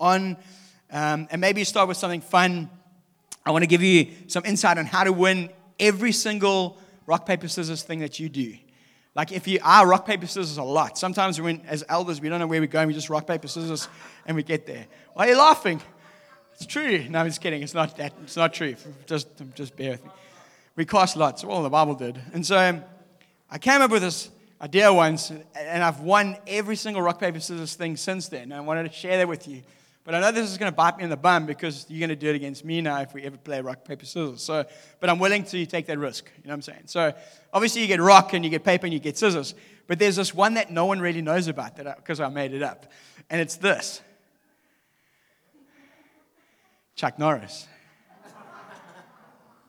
on. Um, and maybe start with something fun. I want to give you some insight on how to win every single rock, paper, scissors thing that you do. Like if you are rock, paper, scissors a lot. Sometimes when, as elders, we don't know where we're going. We just rock, paper, scissors, and we get there. Why are you laughing? It's true. No, I'm just kidding. It's not that. It's not true. Just, just bear with me. We cast lots. Well, the Bible did. And so um, I came up with this idea once, and I've won every single rock, paper, scissors thing since then. I wanted to share that with you. But I know this is going to bite me in the bum because you're going to do it against me now if we ever play rock, paper, scissors. So, but I'm willing to take that risk. You know what I'm saying? So obviously you get rock and you get paper and you get scissors. But there's this one that no one really knows about that because I, I made it up. And it's this. Chuck Norris.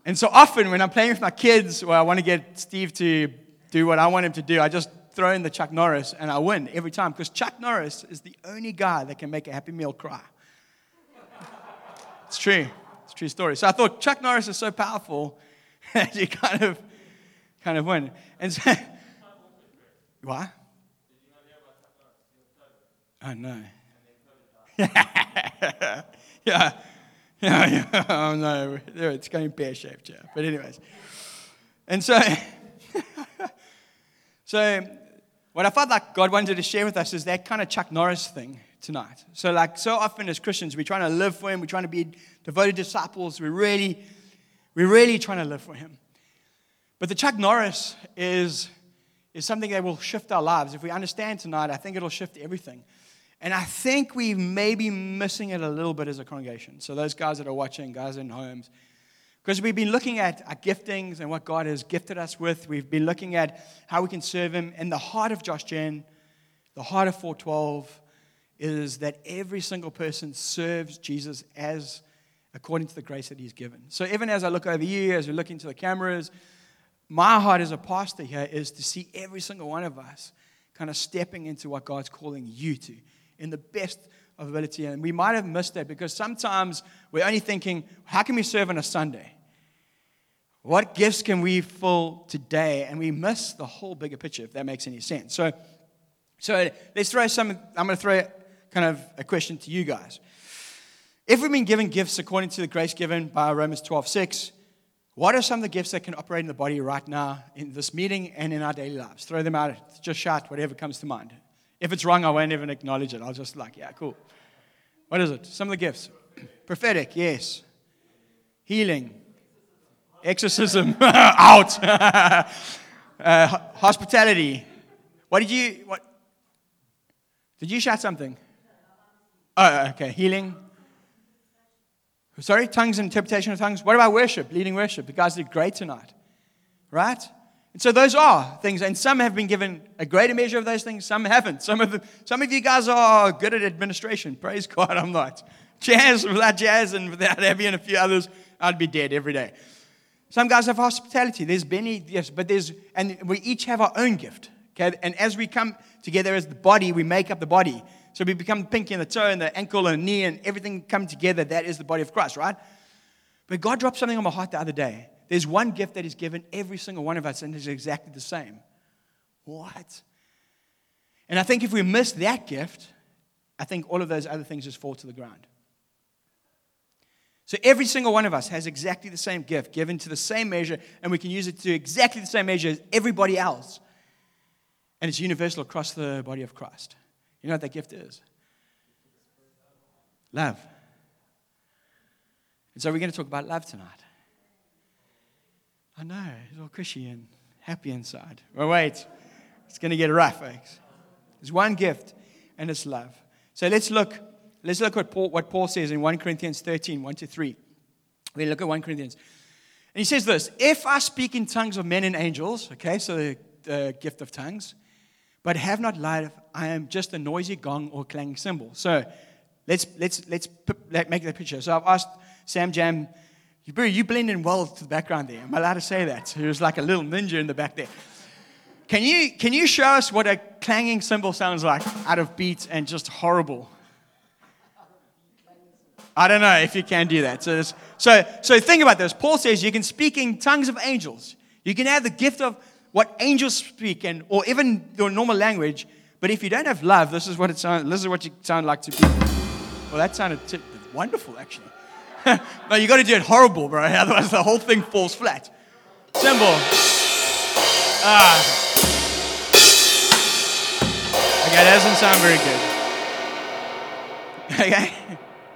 and so often when I'm playing with my kids or I want to get Steve to do what I want him to do, I just throw in the Chuck Norris and I win every time because Chuck Norris is the only guy that can make a Happy Meal cry. it's true. It's a true story. So I thought Chuck Norris is so powerful that you kind of kind of win. And so, what? Oh no. yeah. Yeah, yeah. Oh no, it's going pear shaped, yeah. But anyways, and so, so what I felt like God wanted to share with us is that kind of Chuck Norris thing tonight. So, like so often as Christians, we're trying to live for Him. We're trying to be devoted disciples. We're really, we're really trying to live for Him. But the Chuck Norris is is something that will shift our lives. If we understand tonight, I think it'll shift everything. And I think we may be missing it a little bit as a congregation. So, those guys that are watching, guys in homes, because we've been looking at our giftings and what God has gifted us with. We've been looking at how we can serve Him. And the heart of Josh Gen, the heart of 412, is that every single person serves Jesus as according to the grace that He's given. So, even as I look over you, as we look into the cameras, my heart as a pastor here is to see every single one of us kind of stepping into what God's calling you to in the best of ability. And we might have missed that because sometimes we're only thinking, how can we serve on a Sunday? What gifts can we fill today? And we miss the whole bigger picture, if that makes any sense. So, so let's throw some, I'm going to throw kind of a question to you guys. If we've been given gifts according to the grace given by Romans 12 6, what are some of the gifts that can operate in the body right now in this meeting and in our daily lives? Throw them out, just shout whatever comes to mind. If it's wrong, I won't even acknowledge it. I'll just like, yeah, cool. What is it? Some of the gifts. Prophetic, yes. Healing. Exorcism, out. uh, hospitality. What did you, what? Did you shout something? Oh, okay. Healing. Sorry, tongues and interpretation of tongues. What about worship, leading worship? The guys did great tonight, right? And so those are things, and some have been given a greater measure of those things, some haven't. Some of, the, some of you guys are good at administration. Praise God, I'm not. Jazz, without jazz and without Abby and a few others, I'd be dead every day. Some guys have hospitality. There's Benny, yes, but there's, and we each have our own gift. Okay, and as we come together as the body, we make up the body. So we become pinky and the toe and the ankle and the knee and everything come together. That is the body of Christ, right? But God dropped something on my heart the other day. There's one gift that is given every single one of us, and it's exactly the same. What? And I think if we miss that gift, I think all of those other things just fall to the ground. So every single one of us has exactly the same gift given to the same measure, and we can use it to exactly the same measure as everybody else. And it's universal across the body of Christ. You know what that gift is? Love. And so we're going to talk about love tonight. I know, it's all cushy and happy inside. Well, wait, it's going to get rough, folks. There's one gift, and it's love. So let's look. Let's look at Paul, what Paul says in 1 Corinthians 13, 1 to 3. We look at 1 Corinthians. And he says this If I speak in tongues of men and angels, okay, so the, the gift of tongues, but have not love, I am just a noisy gong or clanging cymbal. So let's, let's, let's make that picture. So I've asked Sam Jam Bro, you blend in well to the background there. Am I allowed to say that? He was like a little ninja in the back there. Can you, can you show us what a clanging cymbal sounds like out of beat and just horrible? I don't know if you can do that. So, so, so think about this. Paul says you can speak in tongues of angels. You can have the gift of what angels speak, and or even your normal language. But if you don't have love, this is what it sounds. This is what you sound like to people. Well, that sounded t- wonderful, actually. no, you got to do it horrible, bro. Otherwise, the whole thing falls flat. Cymbal. Ah. Okay, that doesn't sound very good. Okay.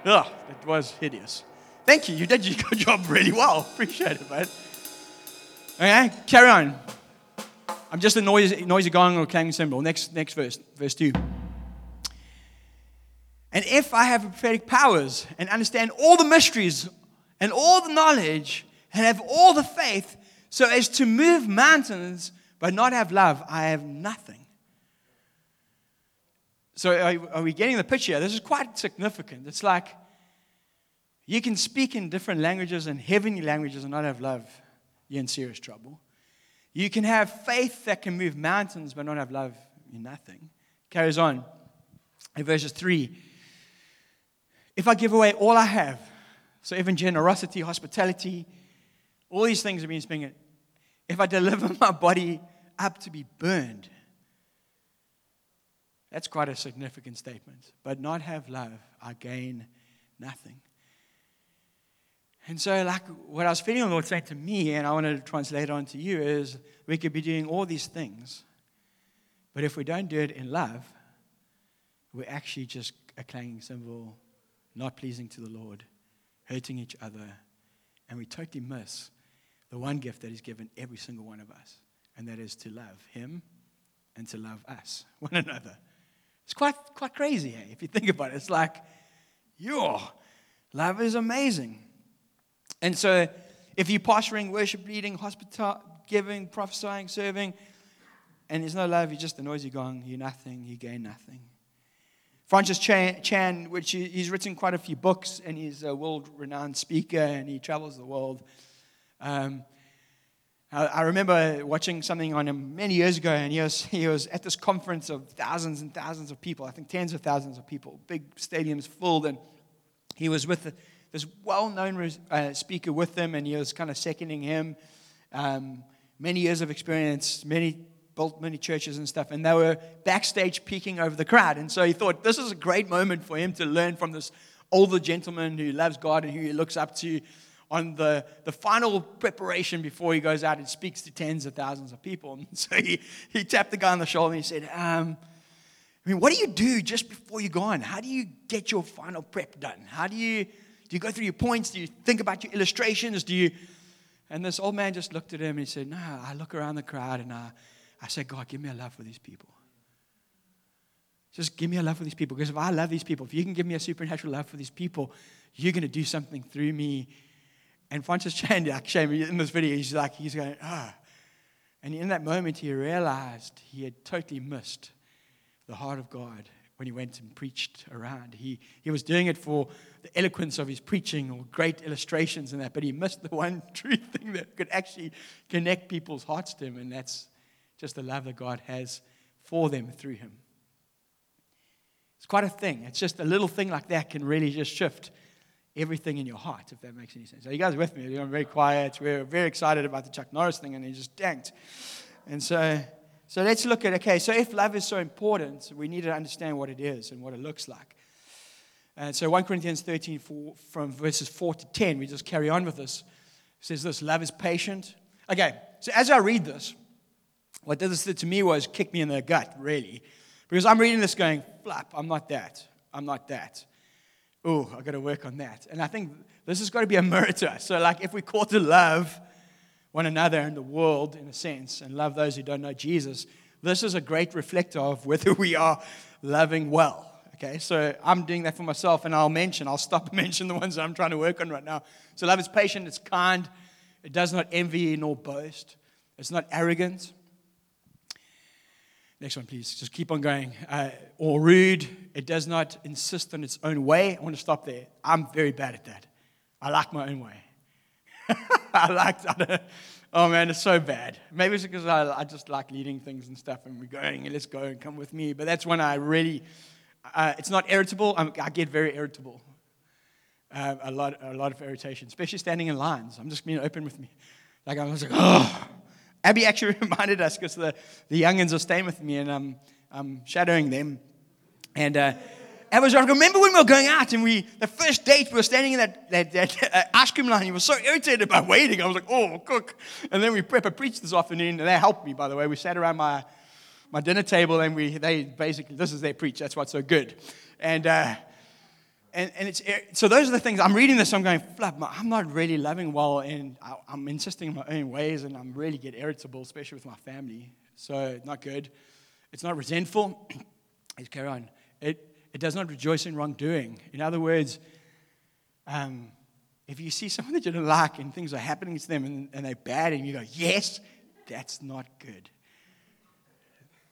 Ugh, it was hideous. Thank you. You did your job really well. Appreciate it, mate. Okay, carry on. I'm just a noisy, noisy gong or clanging cymbal. Next, next verse, verse 2. And if I have prophetic powers and understand all the mysteries and all the knowledge and have all the faith so as to move mountains but not have love, I have nothing. So, are, we getting the picture? This is quite significant. It's like you can speak in different languages and heavenly languages and not have love, you're in serious trouble. You can have faith that can move mountains but not have love, you're nothing. Carries on in verses 3. If I give away all I have, so even generosity, hospitality, all these things are being spoken. If I deliver my body up to be burned, that's quite a significant statement. But not have love, I gain nothing. And so, like what I was feeling the Lord saying to me, and I want to translate it on to you, is we could be doing all these things, but if we don't do it in love, we're actually just a clanging cymbal, not pleasing to the Lord, hurting each other, and we totally miss the one gift that He's given every single one of us, and that is to love Him and to love us, one another. It's quite, quite crazy, eh? if you think about it. It's like, yo, love is amazing. And so, if you're pastoring, worship, leading, hospital, giving, prophesying, serving, and there's no love, you're just a noisy gong, you're nothing, you gain nothing. Francis Chan, which he's written quite a few books, and he's a world renowned speaker, and he travels the world. Um, I remember watching something on him many years ago, and he was, he was at this conference of thousands and thousands of people, I think tens of thousands of people, big stadiums filled, and he was with this well known uh, speaker with him, and he was kind of seconding him. Um, many years of experience, many built many churches and stuff, and they were backstage peeking over the crowd. And so he thought this is a great moment for him to learn from this older gentleman who loves God and who he looks up to on the, the final preparation before he goes out and speaks to tens of thousands of people. And so he, he tapped the guy on the shoulder and he said, um, I mean, what do you do just before you go on? How do you get your final prep done? How do you do you go through your points? Do you think about your illustrations? Do you and this old man just looked at him and he said, No, I look around the crowd and I, I said, God, give me a love for these people. Just give me a love for these people. Because if I love these people, if you can give me a supernatural love for these people, you're going to do something through me. And Francis Chan, actually, in this video, he's like, he's going, ah. And in that moment, he realized he had totally missed the heart of God when he went and preached around. He, he was doing it for the eloquence of his preaching or great illustrations and that, but he missed the one true thing that could actually connect people's hearts to him, and that's just the love that God has for them through him. It's quite a thing. It's just a little thing like that can really just shift everything in your heart, if that makes any sense. Are you guys with me? I'm very quiet. We're very excited about the Chuck Norris thing, and he just danked. And so, so let's look at okay, so if love is so important, we need to understand what it is and what it looks like. And so 1 Corinthians 13, four, from verses 4 to 10, we just carry on with this. It says this love is patient. Okay, so as I read this, what this did to me was kick me in the gut, really. Because I'm reading this going, flap, I'm not that. I'm not that. Oh, I've got to work on that. And I think this has got to be a mirror to us. So, like, if we're called to love one another in the world, in a sense, and love those who don't know Jesus, this is a great reflector of whether we are loving well. Okay, so I'm doing that for myself, and I'll mention, I'll stop and mention the ones that I'm trying to work on right now. So, love is patient, it's kind, it does not envy nor boast, it's not arrogant. Next one, please. Just keep on going. Uh, or rude. It does not insist on its own way. I want to stop there. I'm very bad at that. I like my own way. I like, that. oh man, it's so bad. Maybe it's because I, I, just like leading things and stuff and we're going, let's go and come with me. But that's when I really, uh, it's not irritable. I'm, i get very irritable. Uh, a, lot, a lot of irritation, especially standing in lines. I'm just being open with me. Like I was like, oh. Abby actually reminded us because the, the youngins are staying with me and I'm, I'm shadowing them. And, uh, I was, like, remember when we were going out and we, the first date, we were standing in that, that, that uh, ice cream line. He was so irritated by waiting. I was like, oh, cook. And then we prep a preach this afternoon, and they helped me, by the way. We sat around my, my dinner table and we, they basically, this is their preach. That's what's so good. And, uh, and, and it's, so those are the things, I'm reading this, I'm going, flap, I'm not really loving well, and I'm insisting on my own ways, and I'm really get irritable, especially with my family. So, not good. It's not resentful. Let's carry on. It, it does not rejoice in wrongdoing. In other words, um, if you see someone that you don't like and things are happening to them and, and they're bad, and you go, yes, that's not good.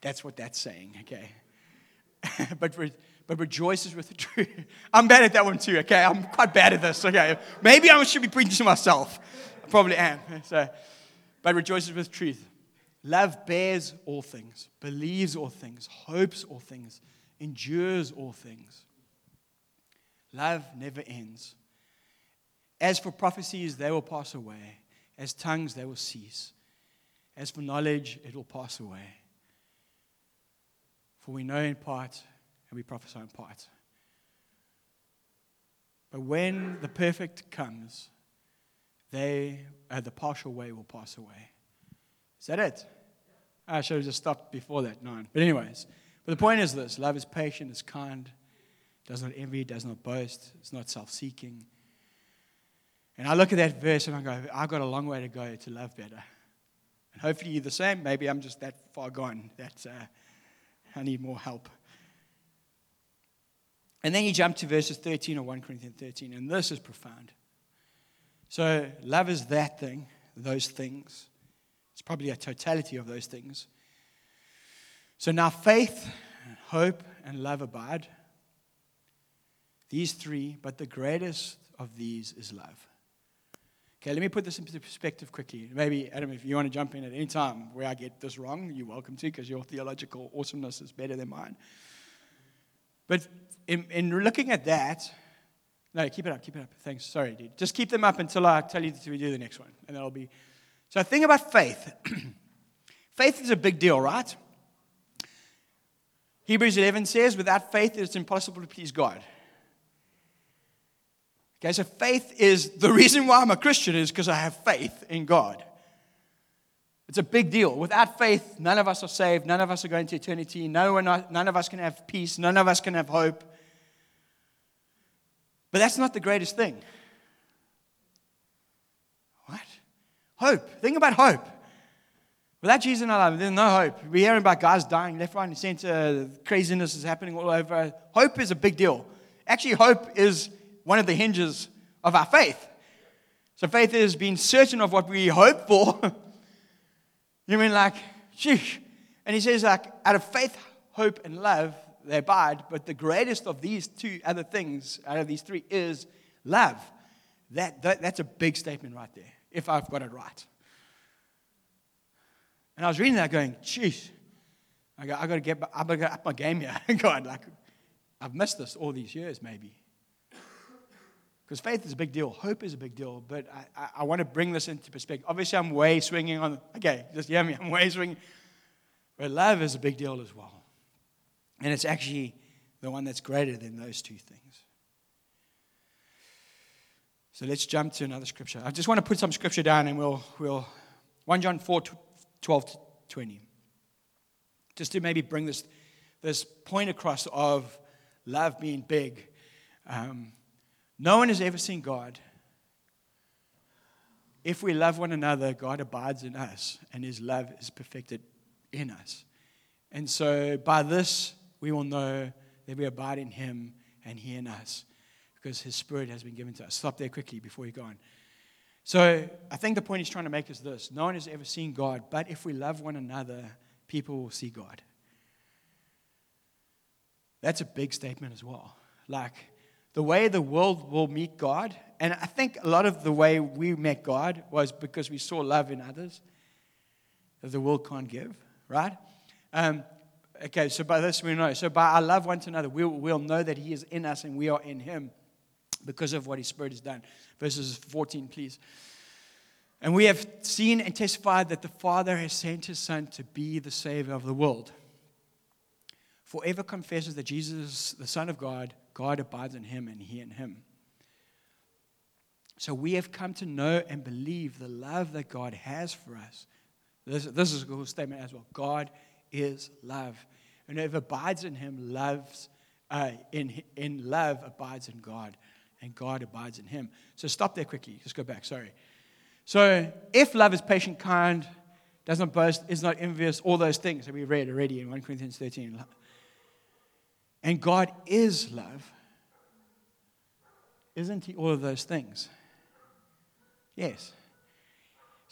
That's what that's saying, okay? but, re- but rejoices with the truth. I'm bad at that one too, okay? I'm quite bad at this, okay? Maybe I should be preaching to myself. I probably am. So, but rejoices with truth. Love bears all things, believes all things, hopes all things endures all things. Love never ends. As for prophecies, they will pass away. As tongues, they will cease. As for knowledge, it will pass away. For we know in part and we prophesy in part. But when the perfect comes, they, uh, the partial way will pass away. Is that it? I should have just stopped before that, nine. But, anyways. But the point is this love is patient, is kind, does not envy, does not boast, it's not self seeking. And I look at that verse and I go, I've got a long way to go to love better. And hopefully you're the same. Maybe I'm just that far gone that uh, I need more help. And then you jump to verses 13 or 1 Corinthians 13, and this is profound. So, love is that thing, those things. It's probably a totality of those things. So now faith, hope, and love abide. These three, but the greatest of these is love. Okay, let me put this into perspective quickly. Maybe, Adam, if you want to jump in at any time where I get this wrong, you're welcome to because your theological awesomeness is better than mine. But in, in looking at that, no, keep it up, keep it up. Thanks. Sorry, dude. Just keep them up until I tell you to do the next one. And that'll be. So, think about faith. faith is a big deal, right? Hebrews 11 says, without faith, it's impossible to please God. Okay, so faith is the reason why I'm a Christian is because I have faith in God. It's a big deal. Without faith, none of us are saved. None of us are going to eternity. No one, none of us can have peace. None of us can have hope. But that's not the greatest thing. What? Hope. Think about hope. Without Jesus in our life, there's no hope. We're hearing about guys dying left, right, and center. Craziness is happening all over. Hope is a big deal. Actually, hope is one of the hinges of our faith. So faith is being certain of what we hope for. you mean like, sheesh. And he says, like, out of faith, hope, and love, they abide. But the greatest of these two other things, out of these three, is love. That, that, that's a big statement right there, if I've got it right. And I was reading that going, jeez, I got, I got to get, I got to up my game here. God, like, I've missed this all these years, maybe. Because faith is a big deal, hope is a big deal, but I, I, I, want to bring this into perspective. Obviously, I'm way swinging on, okay, just hear me, I'm way swinging. But love is a big deal as well. And it's actually the one that's greater than those two things. So let's jump to another scripture. I just want to put some scripture down and we'll, we'll 1 John 4 12 to 20. Just to maybe bring this, this point across of love being big. Um, no one has ever seen God. If we love one another, God abides in us, and his love is perfected in us. And so by this, we will know that we abide in him and he in us, because his spirit has been given to us. Stop there quickly before you go on. So I think the point he's trying to make is this no one has ever seen God, but if we love one another, people will see God. That's a big statement as well. Like the way the world will meet God, and I think a lot of the way we met God was because we saw love in others that the world can't give, right? Um, okay, so by this we know. So by our love one to another, we'll, we'll know that He is in us and we are in Him because of what His Spirit has done. Verses 14, please. And we have seen and testified that the Father has sent His Son to be the Savior of the world. Whoever confesses that Jesus is the Son of God, God abides in him and he in him. So we have come to know and believe the love that God has for us. This, this is a cool statement as well. God is love. And whoever abides in him loves, uh, in, in love abides in God, and God abides in him. So stop there quickly. Just go back. Sorry. So if love is patient, kind, does not boast, is not envious, all those things that we read already in 1 Corinthians 13. And God is love. Isn't he all of those things? Yes.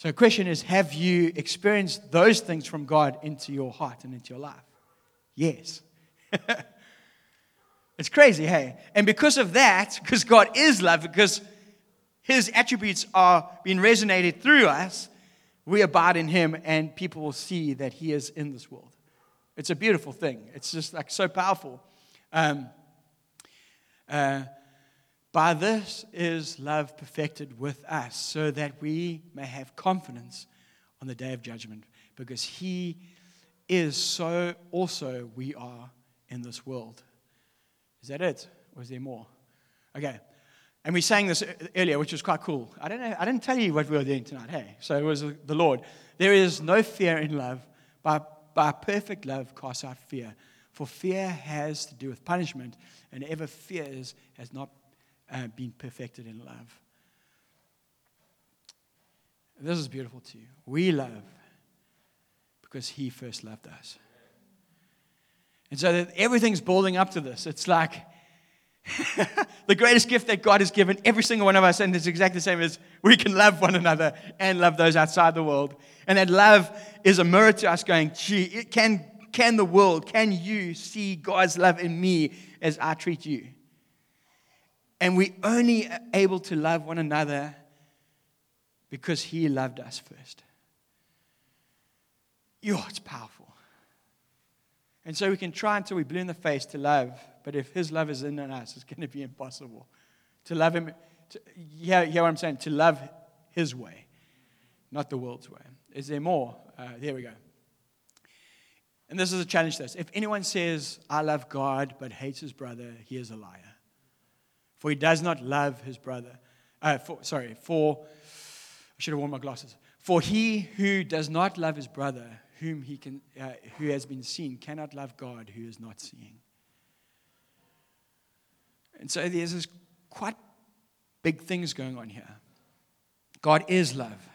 So, the question is Have you experienced those things from God into your heart and into your life? Yes. it's crazy, hey? And because of that, because God is love, because his attributes are being resonated through us, we abide in him and people will see that he is in this world. It's a beautiful thing. It's just like so powerful. Um, uh, by this is love perfected with us, so that we may have confidence on the day of judgment, because He is so also we are in this world. Is that it? Or is there more? Okay. And we sang this earlier, which was quite cool. I don't know, I didn't tell you what we were doing tonight, hey? So it was the Lord. There is no fear in love, but by perfect love casts out fear. For fear has to do with punishment, and ever fears has not uh, been perfected in love. This is beautiful too. We love because He first loved us. And so that everything's building up to this. It's like the greatest gift that God has given every single one of us, and it's exactly the same as we can love one another and love those outside the world. And that love is a mirror to us going, gee, can, can the world, can you see God's love in me as I treat you? And we only able to love one another because He loved us first. Yo, it's powerful. And so we can try until we blue in the face to love, but if His love is in us, it's going to be impossible to love Him. To, yeah, hear what I'm saying? To love His way, not the world's way. Is there more? Uh, there we go. And this is a challenge to us. If anyone says, I love God, but hates his brother, he is a liar. For he does not love his brother. Uh, for, sorry, for, I should have worn my glasses. For he who does not love his brother, whom he can, uh, who has been seen, cannot love God who is not seeing. And so there's this quite big things going on here. God is love.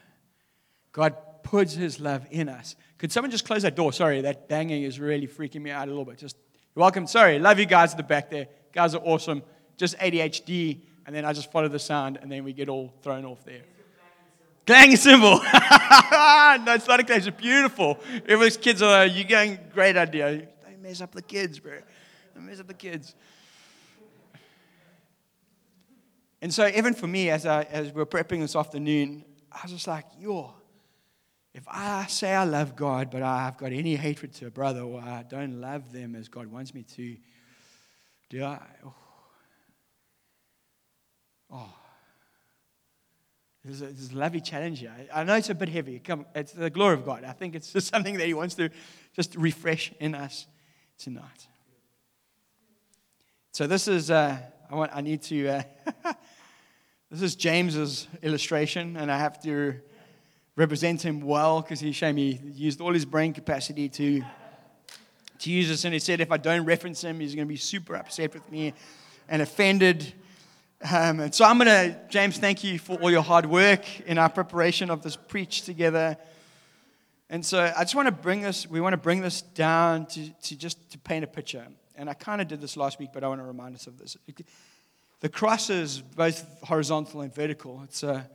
God puts his love in us. Could someone just close that door? Sorry, that banging is really freaking me out a little bit. Just welcome. Sorry, love you guys at the back there. Guys are awesome just ADHD, and then I just follow the sound, and then we get all thrown off there. Clang cymbal. no, it's not a clash. It's beautiful. Everyone's kids are, like, you're going, great idea. Don't mess up the kids, bro. Don't mess up the kids. And so, even for me, as, I, as we're prepping this afternoon, I was just like, yo, if I say I love God, but I've got any hatred to a brother, or I don't love them as God wants me to, do I? Oh, Oh, this is, a, lovely challenge here. I know it's a bit heavy. Come, it's the glory of God. I think it's just something that He wants to just refresh in us tonight. So this is uh, I want I need to. Uh, this is James's illustration, and I have to represent him well because he showed me he used all his brain capacity to to use this, and he said if I don't reference him, he's going to be super upset with me and offended. Um, and so I'm going to, James, thank you for all your hard work in our preparation of this preach together. And so I just want to bring this, we want to bring this down to, to just to paint a picture. And I kind of did this last week, but I want to remind us of this. The cross is both horizontal and vertical. It's, a,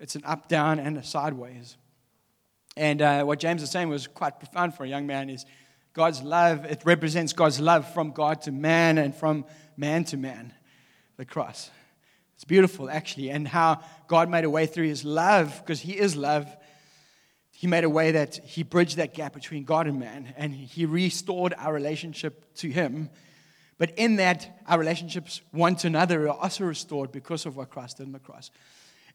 it's an up, down, and a sideways. And uh, what James is saying was quite profound for a young man is God's love, it represents God's love from God to man and from man to man, the cross. It's beautiful, actually, and how God made a way through his love, because he is love. He made a way that he bridged that gap between God and man, and he restored our relationship to him. But in that, our relationships one to another are also restored because of what Christ did on the cross.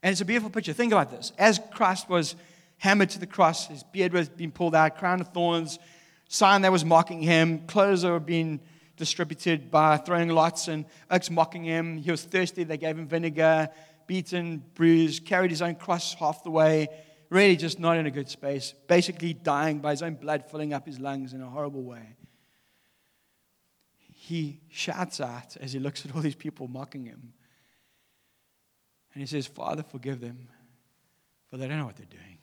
And it's a beautiful picture. Think about this. As Christ was hammered to the cross, his beard was being pulled out, crown of thorns, sign that was mocking him. Clothes that were being distributed by throwing lots and oaks mocking him. He was thirsty. They gave him vinegar, beaten, bruised, carried his own cross half the way. Really, just not in a good space. Basically, dying by his own blood filling up his lungs in a horrible way. He shouts out as he looks at all these people mocking him. And he says, Father, forgive them, for they don't know what they're doing.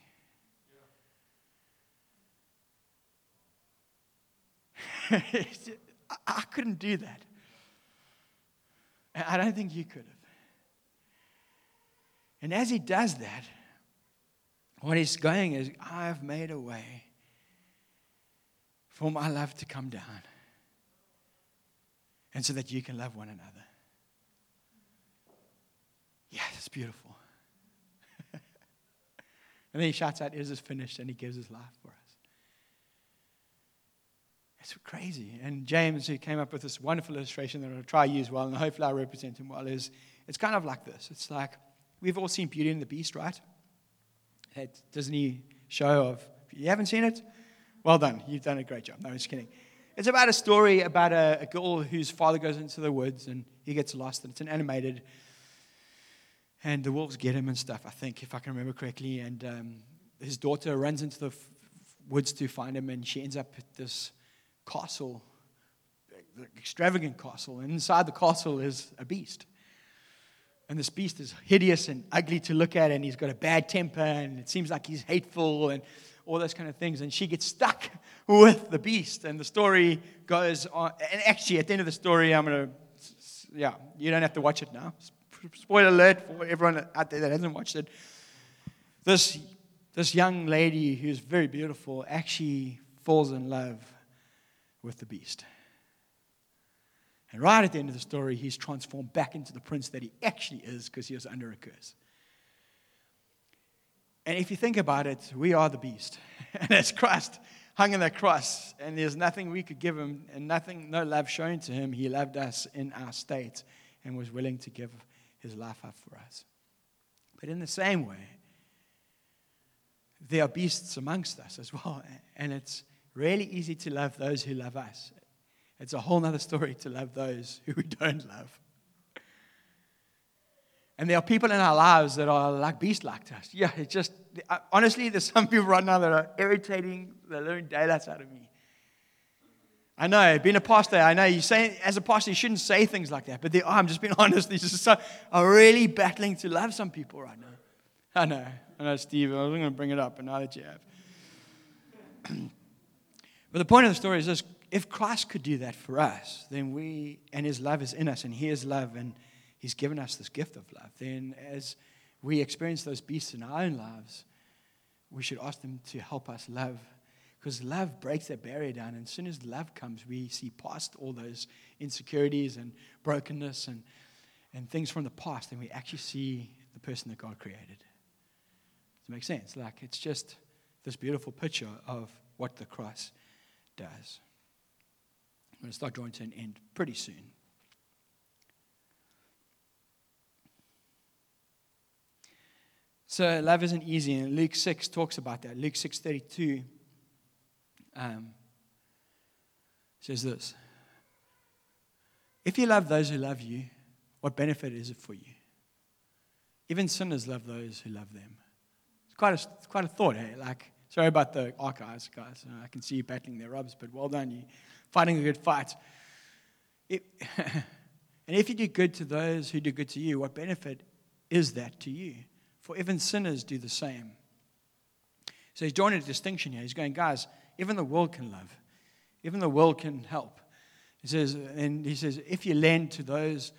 I couldn't do that. I don't think you could have. And as he does that, what he's going is, I've made a way for my love to come down. And so that you can love one another. Yeah, it's beautiful. and then he shouts out, Is this finished? And he gives his life for us. It's crazy. And James, who came up with this wonderful illustration that I'll try to use well, and hopefully I represent him well, is it's kind of like this. It's like we've all seen Beauty and the Beast, right? That Disney show of, you haven't seen it? Well done. You've done a great job. No, I'm just kidding. It's about a story about a, a girl whose father goes into the woods and he gets lost, and it's an animated. And the wolves get him and stuff, I think, if I can remember correctly. And um, his daughter runs into the f- woods to find him, and she ends up at this castle, extravagant castle. And inside the castle is a beast. And this beast is hideous and ugly to look at, and he's got a bad temper, and it seems like he's hateful and all those kind of things. And she gets stuck with the beast. And the story goes on. And actually, at the end of the story, I'm going to, yeah, you don't have to watch it now. Spoiler alert for everyone out there that hasn't watched it. This, this young lady who's very beautiful actually falls in love with the beast. And right at the end of the story, he's transformed back into the prince that he actually is because he was under a curse. And if you think about it, we are the beast. And as Christ hung on the cross, and there's nothing we could give him, and nothing, no love shown to him, he loved us in our state and was willing to give his life up for us. But in the same way, there are beasts amongst us as well. And it's really easy to love those who love us. It's a whole other story to love those who we don't love. And there are people in our lives that are like beast like to us. Yeah, it's just, honestly, there's some people right now that are irritating the living daylights out of me. I know, being a pastor, I know you say, as a pastor, you shouldn't say things like that, but they are, I'm just being honest. These are so, are really battling to love some people right now. I know, I know, Steve, I was going to bring it up, but now that you have. But the point of the story is this if Christ could do that for us, then we, and his love is in us, and he is love, and he's given us this gift of love, then as we experience those beasts in our own lives, we should ask them to help us love. Because love breaks that barrier down, and as soon as love comes, we see past all those insecurities and brokenness and, and things from the past, and we actually see the person that God created. Does it make sense? Like, it's just this beautiful picture of what the cross does. I'm going to start drawing to an end pretty soon. So love isn't easy, and Luke 6 talks about that. Luke 6:32 um, says this: If you love those who love you, what benefit is it for you? Even sinners love those who love them. It's quite a, it's quite a thought, hey? Like Sorry about the archives, guys. Uh, I can see you battling their rubs, but well done. You fighting a good fight. It, and if you do good to those who do good to you, what benefit is that to you? For even sinners do the same. So he's drawing a distinction here. He's going, guys, even the world can love, even the world can help. He says, and he says, if you lend to those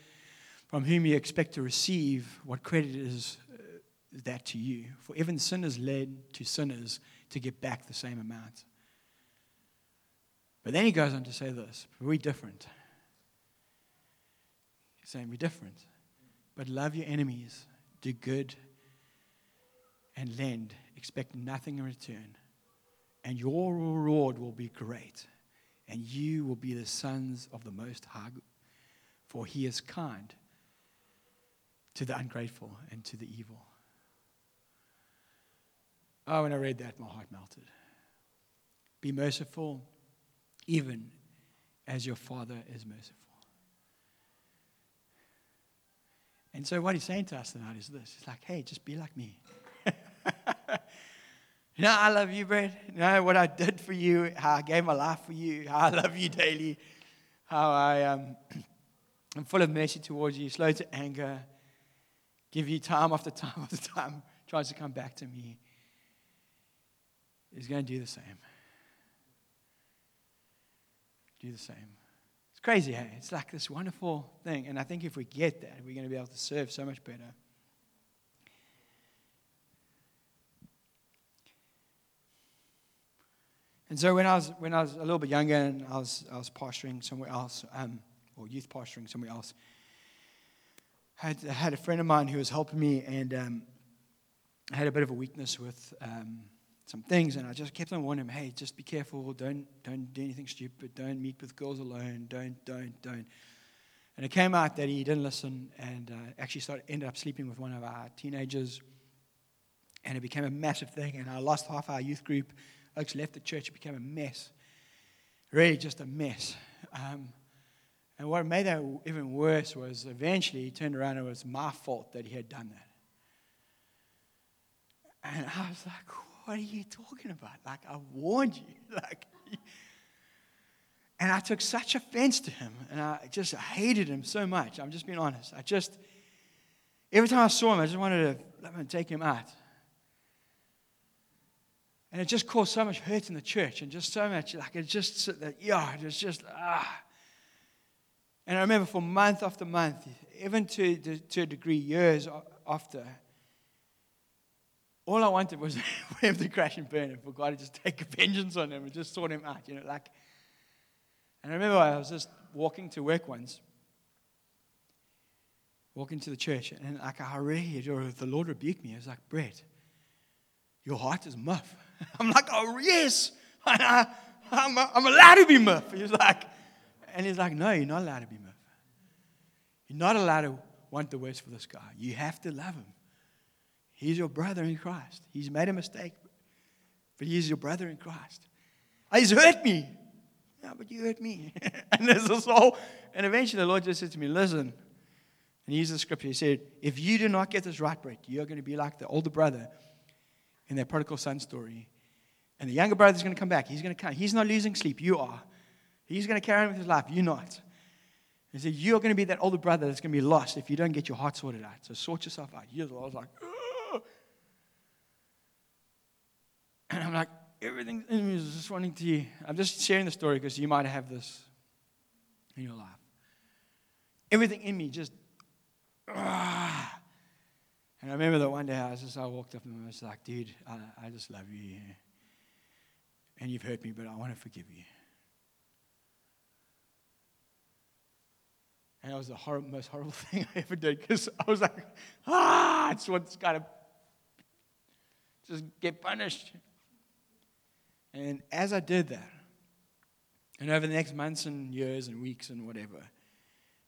from whom you expect to receive, what credit is uh, that to you? For even sinners lend to sinners to get back the same amount. But then he goes on to say this we're different. He's saying we're different. But love your enemies, do good, and lend, expect nothing in return. And your reward will be great, and you will be the sons of the Most High, for he is kind to the ungrateful and to the evil. Oh, when I read that, my heart melted. Be merciful, even as your Father is merciful. And so, what he's saying to us tonight is this He's like, hey, just be like me. you know, I love you, Bret. You know what I did for you, how I gave my life for you, how I love you daily, how I um, am full of mercy towards you, slow to anger, give you time after time after time, tries to come back to me. He's going to do the same. Do the same. It's crazy, hey? It's like this wonderful thing. And I think if we get that, we're going to be able to serve so much better. And so when I was when I was a little bit younger and I was I was pastoring somewhere else, um, or youth pastoring somewhere else, I had, I had a friend of mine who was helping me, and um, I had a bit of a weakness with um, some things, and I just kept on warning him, "Hey, just be careful. Don't don't do anything stupid. Don't meet with girls alone. Don't don't don't." And it came out that he didn't listen, and uh, actually started ended up sleeping with one of our teenagers, and it became a massive thing. And I lost half our youth group Oaks left the church, it became a mess. Really, just a mess. Um, and what made that even worse was eventually he turned around and it was my fault that he had done that. And I was like, what are you talking about? Like, I warned you. Like, and I took such offense to him, and I just hated him so much. I'm just being honest. I just, every time I saw him, I just wanted to let him take him out. And it just caused so much hurt in the church and just so much, like, it just, yeah, it was just, ah. And I remember for month after month, even to, to a degree, years after, all I wanted was for him to crash and burn and for God to just take vengeance on him and just sort him out, you know, like. And I remember I was just walking to work once, walking to the church, and like I really, the Lord rebuked me. He was like, Bret, your heart is muff. I'm like, oh, yes, I, am I'm allowed to be muff. He's like, and he's like, no, you're not allowed to be muff. You're not allowed to want the worst for this guy. You have to love him. He's your brother in Christ. He's made a mistake, but he's your brother in Christ. Ah, he's hurt me. Yeah, but you hurt me. and there's this and eventually the Lord just said to me, listen, and he used the scripture. He said, if you do not get this right, Bret, you're going to be like the older brother in that prodigal son story. And the younger brother's going to come back. He's going to come. He's not losing sleep. You are. He's going to carry on with his life. You're not. He said, You're going to be that older brother that's going to be lost if you don't get your heart sorted out. So sort yourself out. I was like. And I'm like, everything in me is just wanting to. I'm just sharing the story because you might have this in your life. Everything in me just. Ugh. And I remember that one day I was just, I walked up and I was like, dude, I, I just love you. And you've hurt me, but I want to forgive you. And it was the hor- most horrible thing I ever did because I was like, ah, it's what's got to just get punished. And as I did that, and over the next months and years and weeks and whatever,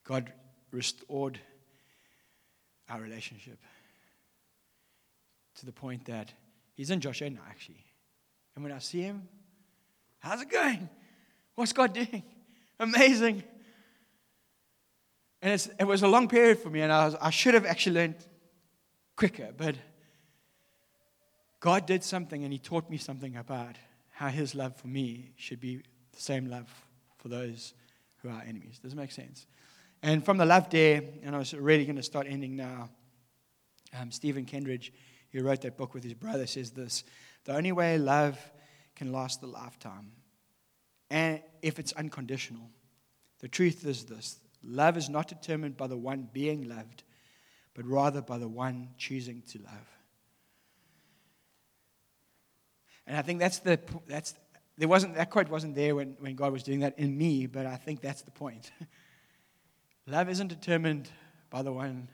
God restored our relationship to the point that he's in Joshua now, actually. And when I see him, how's it going? What's God doing? Amazing. And it was a long period for me, and I, was, I should have actually learned quicker, but God did something, and He taught me something about how His love for me should be the same love for those who are enemies. Does it make sense? And from the love there, and I was really going to start ending now, um, Stephen Kendrick who wrote that book with his brother, says this The only way love can last a lifetime, and if it's unconditional, the truth is this love is not determined by the one being loved, but rather by the one choosing to love. And I think that's the that's there wasn't that quote wasn't there when, when God was doing that in me, but I think that's the point. love isn't determined by the one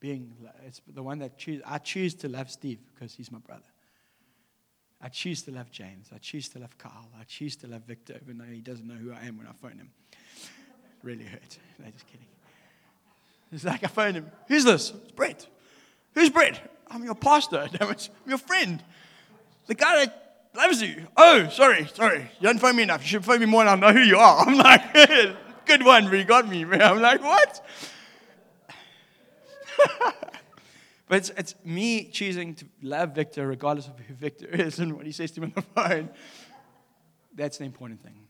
being, it's the one that choose, I choose to love Steve because he's my brother. I choose to love James. I choose to love Carl. I choose to love Victor, even though he doesn't know who I am when I phone him. really hurt. No, just kidding. It's like I phone him. Who's this? It's Bret. Who's Bret? I'm your pastor. I'm your friend. The guy that loves you. Oh, sorry, sorry. You don't phone me enough. You should phone me more and I'll know who you are. I'm like, good one, but you got me. Man. I'm like, what? but it's, it's me choosing to love Victor regardless of who Victor is and what he says to me on the phone. That's the important thing.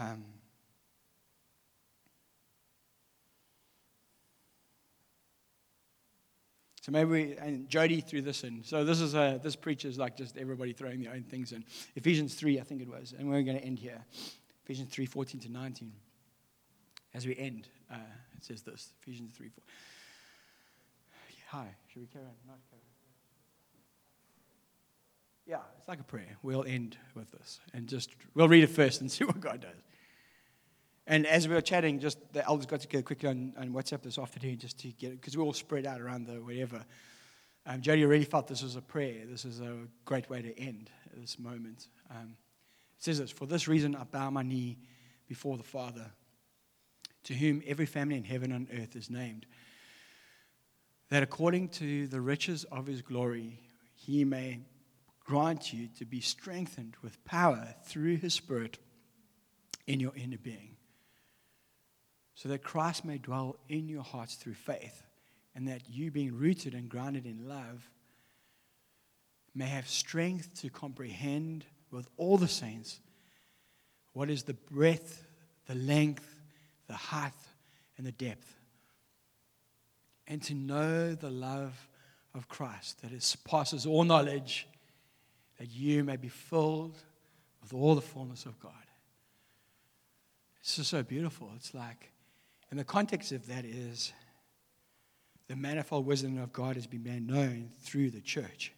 Um, So maybe we, and Jody threw this in. So this is a, this preaches like just everybody throwing their own things in. Ephesians 3, I think it was. And we're going to end here. Ephesians 3, 14 to 19. As we end, uh, it says this Ephesians 3, 4. Hi, should we carry on? Not carry on. Yeah, it's like a prayer. We'll end with this and just, we'll read it first and see what God does. And as we were chatting, just the elders got together quickly on, on WhatsApp this afternoon just to get it, because we're all spread out around the whatever. Um, Jody really felt this was a prayer. This is a great way to end this moment. Um, it says this For this reason, I bow my knee before the Father, to whom every family in heaven and earth is named, that according to the riches of his glory, he may grant you to be strengthened with power through his Spirit in your inner being so that Christ may dwell in your hearts through faith, and that you, being rooted and grounded in love, may have strength to comprehend with all the saints what is the breadth, the length, the height, and the depth, and to know the love of Christ that surpasses all knowledge, that you may be filled with all the fullness of God. It's just so beautiful. It's like and the context of that is the manifold wisdom of God has been made known through the church.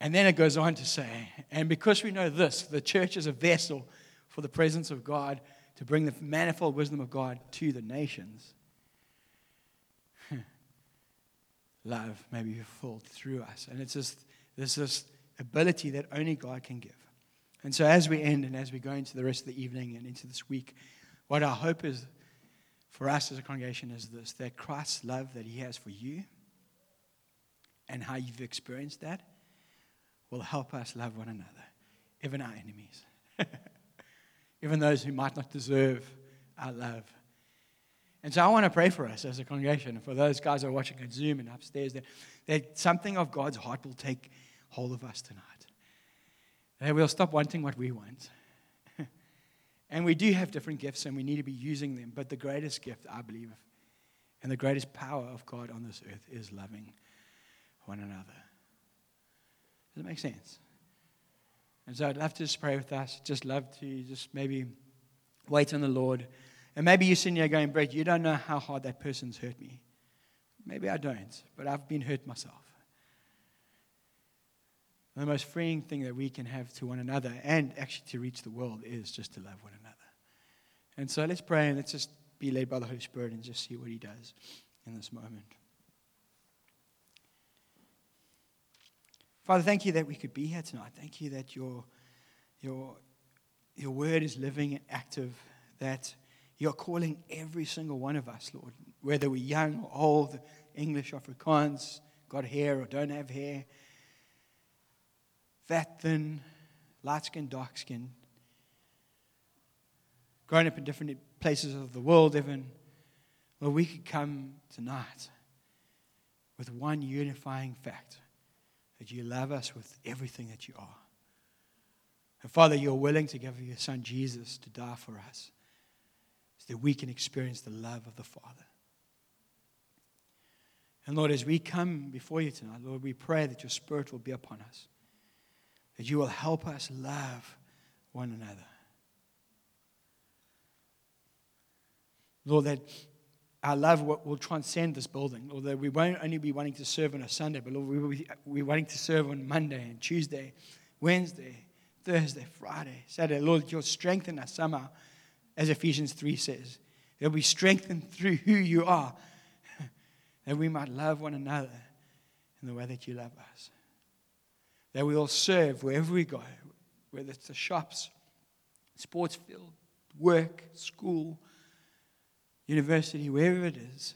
And then it goes on to say, and because we know this, the church is a vessel for the presence of God to bring the manifold wisdom of God to the nations. Love may be fulfilled through us. And it's just this ability that only God can give. And so as we end and as we go into the rest of the evening and into this week, what our hope is for us as a congregation is this that Christ's love that He has for you and how you've experienced that will help us love one another, even our enemies, even those who might not deserve our love. And so I want to pray for us as a congregation, for those guys who are watching on Zoom and upstairs, that, that something of God's heart will take hold of us tonight. That we'll stop wanting what we want and we do have different gifts and we need to be using them. But the greatest gift, I believe, and the greatest power of God on this earth is loving one another. Does it make sense? And so I'd love to just pray with us. Just love to just maybe wait on the Lord. And maybe you're sitting here going, Bret, you don't know how hard that person's hurt me. Maybe I don't, but I've been hurt myself the most freeing thing that we can have to one another and actually to reach the world is just to love one another. And so let's pray and let's just be led by the Holy Spirit and just see what He does in this moment. Father, thank you that we could be here tonight. Thank you that your, your, your word is living and active, that you're calling every single one of us, Lord, whether we're young or old, English, Afrikaans, got hair or don't have hair fat, thin, light skin, dark skin, grown up in different places of the world, even, where we could come tonight with one unifying fact that you love us with everything that you are. And Father, you're willing to give your Son Jesus to die for us so that we can experience the love of the Father. And Lord, as we come before you tonight, Lord, we pray that your Spirit will be upon us that you will help us love one another. Lord, that our love will transcend this building. Lord, that we won't only be wanting to serve on a Sunday, but Lord, we will be we're wanting to serve on Monday and Tuesday, Wednesday, Thursday, Friday, Saturday. Lord, you'll strengthen us somehow, as Ephesians 3 says. That we strengthened through who you are, that we might love one another in the way that you love us that we all serve wherever we go, whether it's the shops, sports field, work, school, university, wherever it is,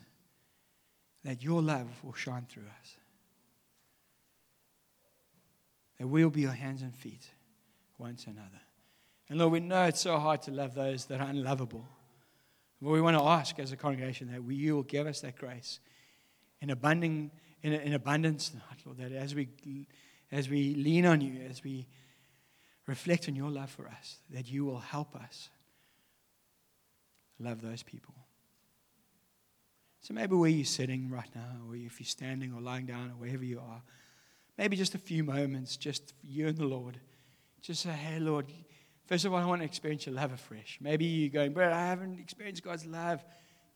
that your love will shine through us. That we'll be your hands and feet one to another. And Lord, we know it's so hard to love those that are unlovable. But we want to ask as a congregation that we, you will give us that grace in, abunding, in, in abundance, Lord, that as we, as we lean on you, as we reflect on your love for us, that you will help us love those people. So maybe where you're sitting right now, or if you're standing or lying down, or wherever you are, maybe just a few moments, just you and the Lord. Just say, hey, Lord, first of all, I want to experience your love afresh. Maybe you're going, but I haven't experienced God's love.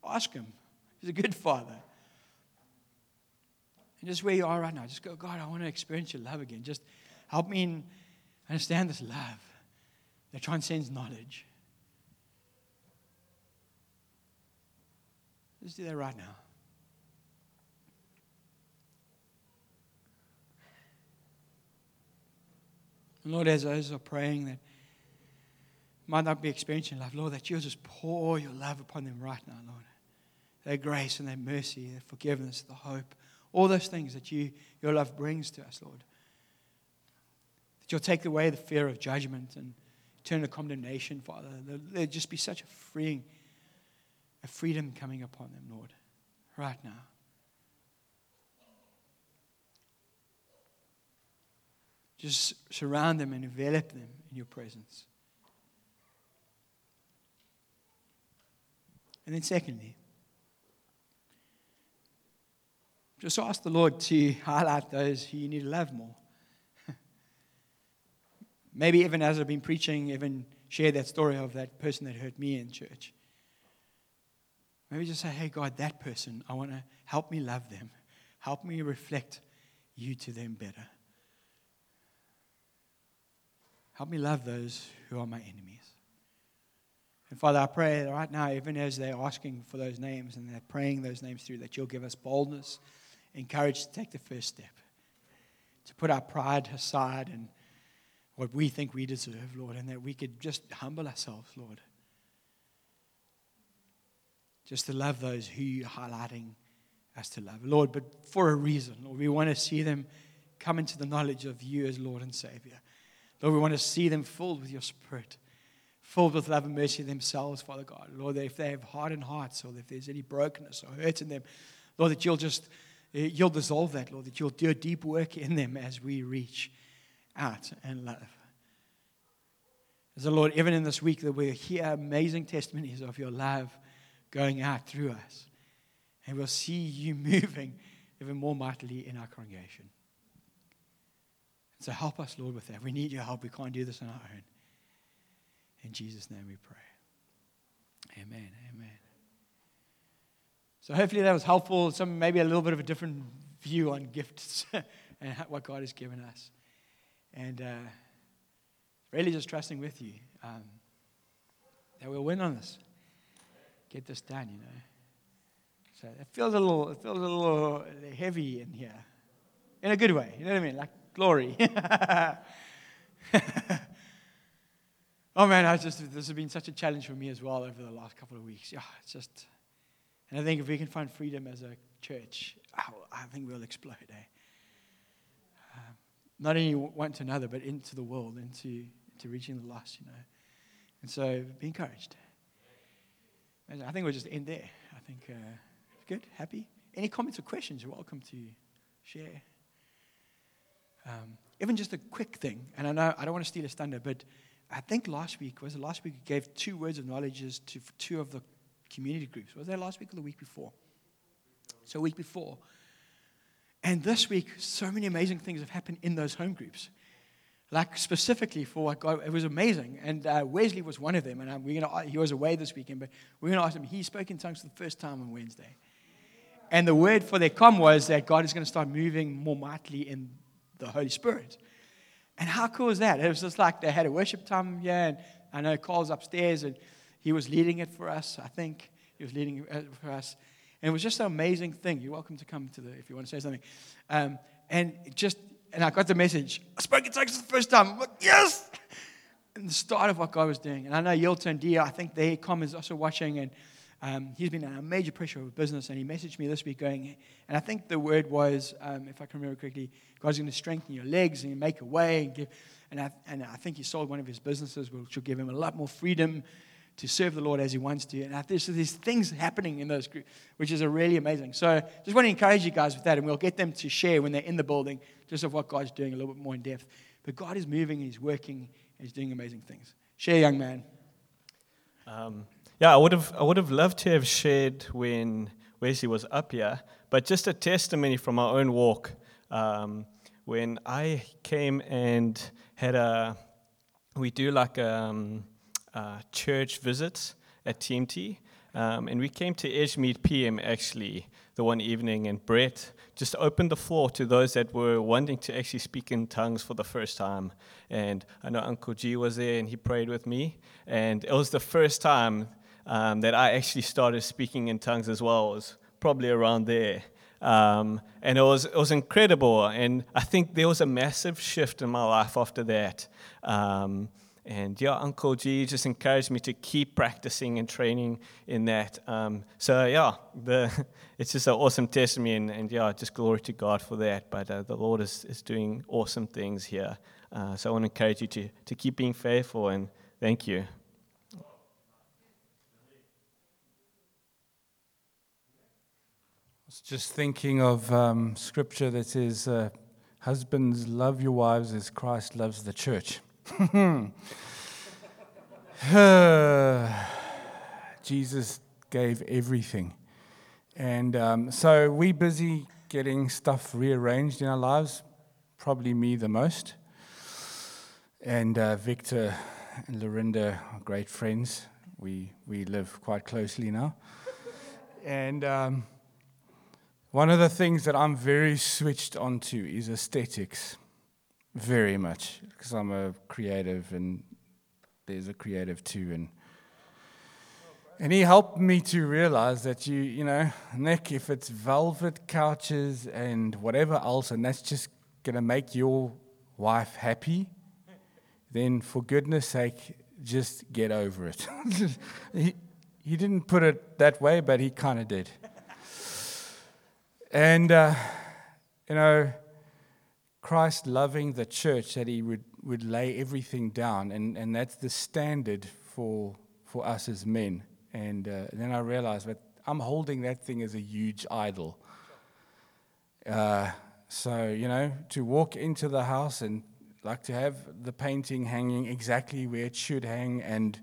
Ask Him. He's a good Father. And just where you are right now, just go, God, I want to experience your love again. Just help me understand this love that transcends knowledge. Let's do that right now. Lord, as those are praying that might not be experiencing love, Lord, that you'll just pour your love upon them right now, Lord. Their grace and their mercy, their forgiveness, the hope, all those things that you, your love brings to us, Lord. That you'll take away the fear of judgment and eternal condemnation, Father. There'll just be such a freeing a freedom coming upon them, Lord, right now. Just surround them and envelop them in your presence. And then, secondly, just ask the Lord to highlight those who you need to love more. Maybe even as I've been preaching, even share that story of that person that hurt me in church. Maybe just say, hey, God, that person, I want to help me love them. Help me reflect you to them better. Help me love those who are my enemies. And Father, I pray right now, even as they're asking for those names and they're praying those names through, that you'll give us boldness and courage to take the first step, to put our pride aside and what we think we deserve, Lord, and that we could just humble ourselves, Lord just to love those who you're highlighting us to love. Lord, but for a reason. Lord, we want to see them come into the knowledge of you as Lord and Savior. Lord, we want to see them filled with your Spirit, filled with love and mercy themselves, Father God. Lord, if they have hardened hearts or if there's any brokenness or hurt in them, Lord, that you'll just, Eh, you'll dissolve that, Lord, that you'll do a deep work in them as we reach out and love. As the Lord, even in this week, that we hear amazing testimonies of your love going out through us. And we'll see you moving even more mightily in our congregation. So help us, Lord, with that. We need your help. We can't do this on our own. In Jesus' name we pray. Amen. Amen. So hopefully that was helpful. Some maybe a little bit of a different view on gifts and what God has given us. And uh, really just trusting with you um, that we'll win on this get this done, you know. So it feels a little, it feels a little heavy in here, in a good way. You know what I mean? Like glory. oh man, I just this has been such a challenge for me as well over the last couple of weeks. Yeah, it's just, and I think if we can find freedom as a church, I think we'll explode. Eh? Um, not only one to another, but into the world, into into reaching the lost. You know, and so be encouraged. I think we'll just end there. I think, uh, good, happy. Any comments or questions, you're welcome to share. Um, even just a quick thing, and I know I don't want to steal a thunder, but I think last week, was it last week, we gave two words of knowledge to two of the community groups. Was that last week or the week before? So, week before. And this week, so many amazing things have happened in those home groups like specifically for what God, it was amazing. And uh, Wesley was one of them. And um, we're gonna, he was away this weekend, but we're going to ask him. He spoke in tongues for the first time on Wednesday. And the word for their come was that God is going to start moving more mightily in the Holy Spirit. And how cool is that? It was just like they had a worship time yeah, And I know Carl's upstairs and he was leading it for us. I think he was leading it for us. And it was just an amazing thing. You're welcome to come to the, if you want to say something. Um, and just and I got the message. I spoke in tongues for the first time. I'm like, yes! And the start of what God was doing. And I know Yilta and Dia, I think their com is also watching. And Um, he's been under major pressure of business, and he messaged me this week going, and I think the word was, um, if I can remember correctly, God's going to strengthen your legs and make a way. And, give, and, I, and I think he sold one of his businesses, which will give him a lot more freedom to serve the Lord as he wants to. And there's these things happening in those groups, which is a really amazing. So just want to encourage you guys with that, and we'll get them to share when they're in the building, just of what God's doing a little bit more in depth. But God is moving, He's working, He's doing amazing things. Share, young man. Um, yeah, I would have I would have loved to have shared when Wesley was up here, but just a testimony from my own walk. Um, when I came and had a, we do like um, uh, church visits at TMT, um, and we came to Edgemead PM actually the one evening, and Bret just opened the floor to those that were wanting to actually speak in tongues for the first time. And I know Uncle G was there, and he prayed with me, and it was the first time um, that I actually started speaking in tongues as well. It was probably around there. Um, and it was, it was incredible. And I think there was a massive shift in my life after that. Um, and yeah, Uncle G just encouraged me to keep practicing and training in that. Um, so yeah, the, it's just an awesome testimony, and, and, yeah, just glory to God for that. But uh, the Lord is, is doing awesome things here. Uh, so I want to encourage you to, to keep being faithful, and thank you. I was just thinking of um, scripture that says, uh, Husbands, love your wives as Christ loves the church. Jesus gave everything. And um, so we busy getting stuff rearranged in our lives, probably me the most. And uh, Victor and Lorinda are great friends. We, we live quite closely now. And um, one of the things that I'm very switched onto is aesthetics, very much, because I'm a creative and there's a creative too. And, and he helped me to realize that you, you know, Nick, if it's velvet couches and whatever else, and that's just going to make your wife happy, then for goodness sake, just get over it. he, he didn't put it that way, but he kind of did. And, uh, you know, Christ loving the church, that he would, would lay everything down, and, and that's the standard for, for us as men. And uh, then I realized that I'm holding that thing as a huge idol. Uh, so, you know, to walk into the house and like to have the painting hanging exactly where it should hang and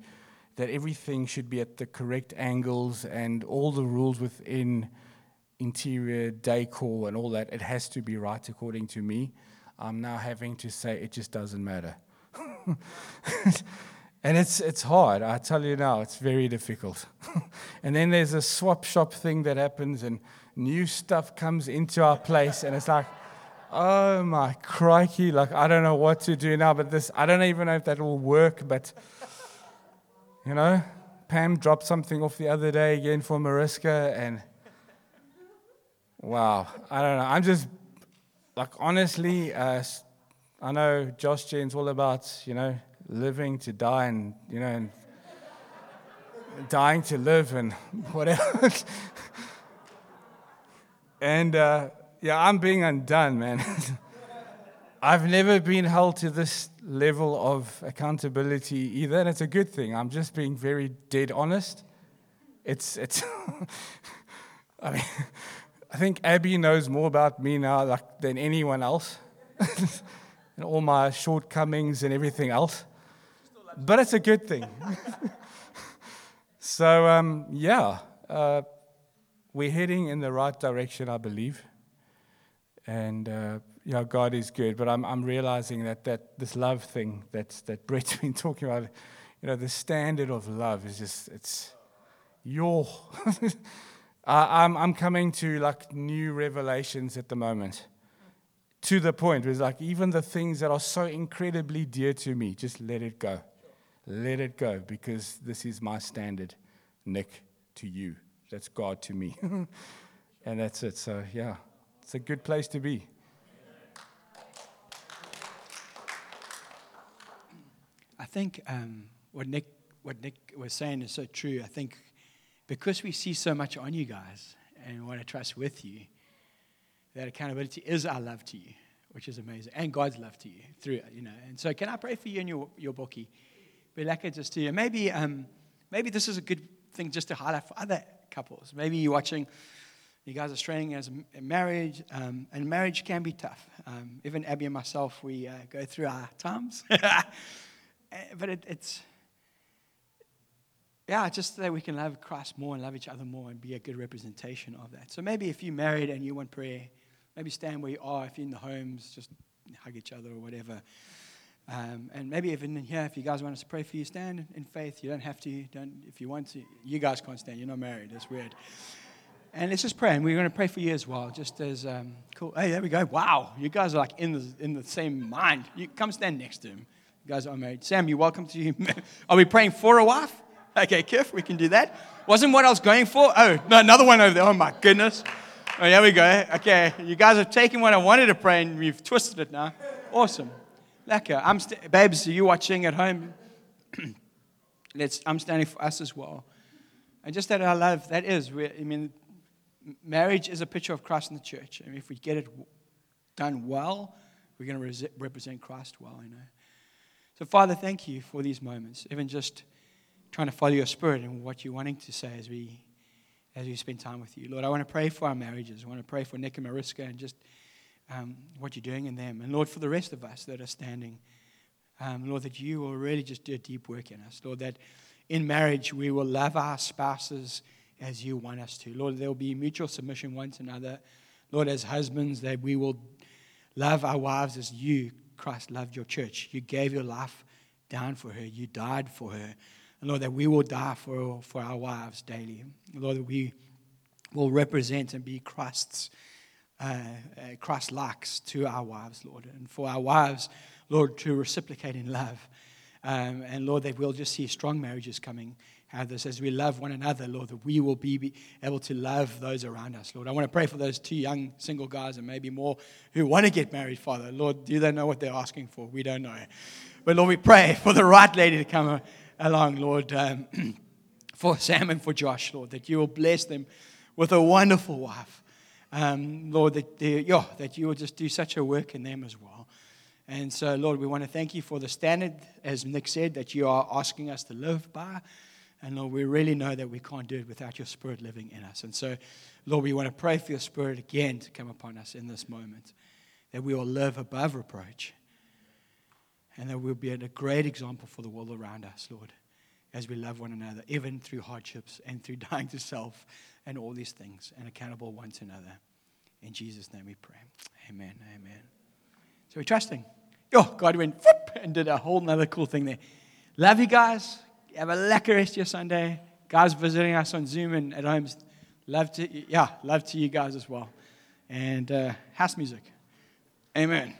that everything should be at the correct angles and all the rules within interior decor and all that, it has to be right according to me. I'm now having to say it just doesn't matter. and it's, it's hard. I tell you now, it's very difficult. and then there's a swap shop thing that happens, and new stuff comes into our place, and it's like, oh my crikey, like I don't know what to do now, but this, I don't even know if that will work, but you know, Pam dropped something off the other day again for Mariska, and Wow. I don't know. I'm just, like, honestly, uh, I know Josh Gen's all about, you know, living to die and, you know, and dying to live and whatever. and, uh, yeah, I'm being undone, man. I've never been held to this level of accountability either, and it's a good thing. I'm just being very dead honest. It's, it's, I mean, I think Abby knows more about me now like, than anyone else, and all my shortcomings and everything else. But it's a good thing. so, um, yeah, uh, we're heading in the right direction, I believe. And uh, yeah, God is good. But I'm, I'm realizing that, that this love thing that, that Bret's been talking about, you know, the standard of love is just, it's your. Uh, I'm, I'm coming to like new revelations at the moment. To the point where it's like even the things that are so incredibly dear to me, just let it go. Let it go because this is my standard, Nick, to you. That's God to me. and that's it. So, yeah, it's a good place to be. I think um, what Nick what Nick was saying is so true. I think because we see so much on you guys and want to trust with you, that accountability is our love to you, which is amazing, and God's love to you through it, you know. And so, can I pray for you and your your bookie? It just to you. Maybe um, maybe this is a good thing just to highlight for other couples. Maybe you're watching. You guys are straining as a marriage, um, and marriage can be tough. Um, even Abby and myself, we uh, go through our times, but it, it's yeah, just so that we can love Christ more and love each other more and be a good representation of that. So maybe if you're married and you want prayer, maybe stand where you are. If you're in the homes, just hug each other or whatever. Um, and maybe even in here, if you guys want us to pray for you, stand in faith. You don't have to. Don't if you want to. You guys can't stand. You're not married. That's weird. And let's just pray, and we're going to pray for you as well. Just as um, cool. Hey, there we go. Wow, you guys are like in the in the same mind. You come stand next to him. You guys are married. Sam, you're welcome to you. are we praying for a wife? Okay, Kif, we can do that. Wasn't what I was going for. Oh, no, another one over there. Oh, my goodness. Oh, here we go. Okay, you guys have taken what I wanted to pray and you've twisted it now. Awesome. Lekker. I'm st- babes, are you watching at home? Let's, I'm standing for us as well. And just that I love, that is, I mean, marriage is a picture of Christ in the church. I mean, if we get it done well, we're going to represent Christ well, you know. So, Father, thank you for these moments, even just trying to follow your spirit and what you're wanting to say as we as we spend time with you. Lord, I want to pray for our marriages. I want to pray for Nick and Mariska and just um, what you're doing in them. And Lord, for the rest of us that are standing, um, Lord, that you will really just do a deep work in us. Lord, that in marriage we will love our spouses as you want us to. Lord, there will be mutual submission one to another. Lord, as husbands, that we will love our wives as you, Christ, loved your church. You gave your life down for her, you died for her. And Lord, that we will die for, for our wives daily. Lord, that we will represent and be Christ's, uh, uh, Christ likes to our wives, Lord. And for our wives, Lord, to reciprocate in love. Um, and Lord, that we'll just see strong marriages coming out of this as we love one another, Lord, that we will be, be able to love those around us, Lord. I want to pray for those two young single guys and maybe more who want to get married, Father. Lord, do they know what they're asking for? We don't know. But Lord, we pray for the right lady to come along, Lord, um, for Sam and for Josh, Lord, that you will bless them with a wonderful wife. Um, Lord, that, yeah, that you will just do such a work in them as well. And so, Lord, we want to thank you for the standard, as Nick said, that you are asking us to live by. And Lord, we really know that we can't do it without your Spirit living in us. And so, Lord, we want to pray for your Spirit again to come upon us in this moment, that we will live above reproach and that we'll be a great example for the world around us, Lord, as we love one another, even through hardships and through dying to self and all these things, and accountable one to another. In Jesus' name we pray. Amen. Amen. So we're trusting. Oh, God went and did a whole nother cool thing there. Love you guys. Have a lekker rest of your Sunday. Guys visiting us on Zoom and at home. Love to, yeah, love to you guys as well. And uh, house music. Amen.